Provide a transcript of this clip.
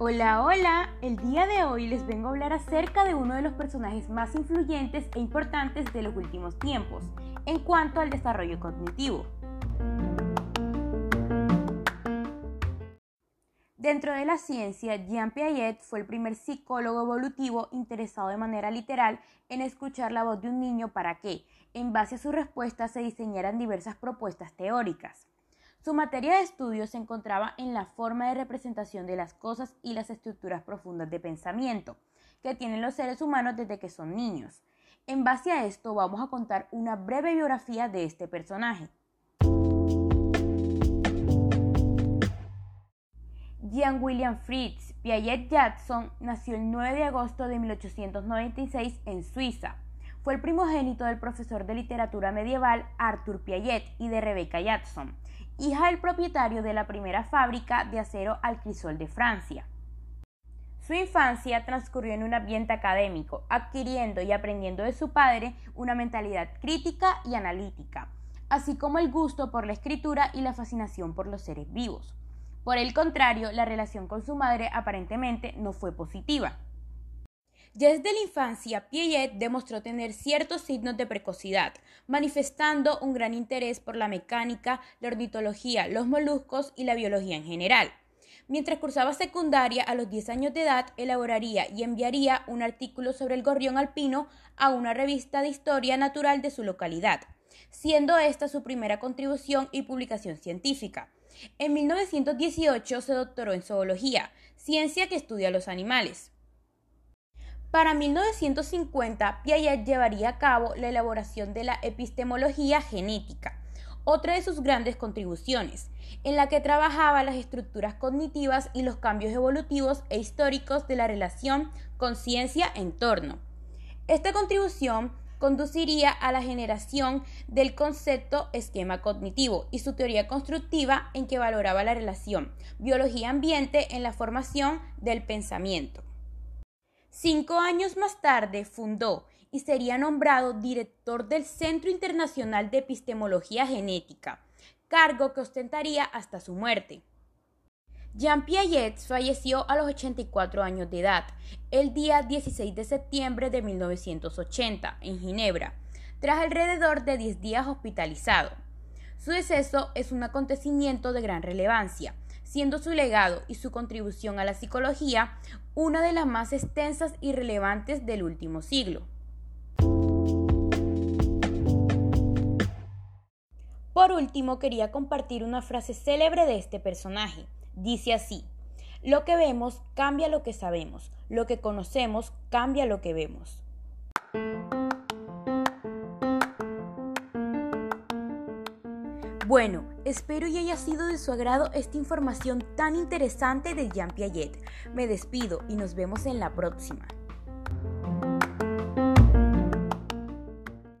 Hola, hola, el día de hoy les vengo a hablar acerca de uno de los personajes más influyentes e importantes de los últimos tiempos en cuanto al desarrollo cognitivo. Dentro de la ciencia, Jean Piaget fue el primer psicólogo evolutivo interesado de manera literal en escuchar la voz de un niño para que, en base a su respuesta, se diseñaran diversas propuestas teóricas. Su materia de estudio se encontraba en la forma de representación de las cosas y las estructuras profundas de pensamiento que tienen los seres humanos desde que son niños. En base a esto vamos a contar una breve biografía de este personaje. Jean William Fritz Piaget Jackson nació el 9 de agosto de 1896 en Suiza. Fue el primogénito del profesor de literatura medieval Arthur Piaget y de Rebecca Jackson hija del propietario de la primera fábrica de acero al crisol de Francia. Su infancia transcurrió en un ambiente académico, adquiriendo y aprendiendo de su padre una mentalidad crítica y analítica, así como el gusto por la escritura y la fascinación por los seres vivos. Por el contrario, la relación con su madre aparentemente no fue positiva. Desde la infancia, Piaget demostró tener ciertos signos de precocidad, manifestando un gran interés por la mecánica, la ornitología, los moluscos y la biología en general. Mientras cursaba secundaria, a los 10 años de edad, elaboraría y enviaría un artículo sobre el gorrión alpino a una revista de historia natural de su localidad, siendo esta su primera contribución y publicación científica. En 1918 se doctoró en zoología, ciencia que estudia los animales. Para 1950, Piaget llevaría a cabo la elaboración de la epistemología genética, otra de sus grandes contribuciones, en la que trabajaba las estructuras cognitivas y los cambios evolutivos e históricos de la relación conciencia-entorno. Esta contribución conduciría a la generación del concepto esquema cognitivo y su teoría constructiva en que valoraba la relación biología-ambiente en la formación del pensamiento. Cinco años más tarde fundó y sería nombrado director del Centro Internacional de Epistemología Genética, cargo que ostentaría hasta su muerte. Jean Piaget falleció a los 84 años de edad, el día 16 de septiembre de 1980, en Ginebra, tras alrededor de 10 días hospitalizado. Su deceso es un acontecimiento de gran relevancia, siendo su legado y su contribución a la psicología una de las más extensas y relevantes del último siglo. Por último, quería compartir una frase célebre de este personaje. Dice así, lo que vemos cambia lo que sabemos, lo que conocemos cambia lo que vemos. Bueno, espero y haya sido de su agrado esta información tan interesante de Jean Piaget. Me despido y nos vemos en la próxima.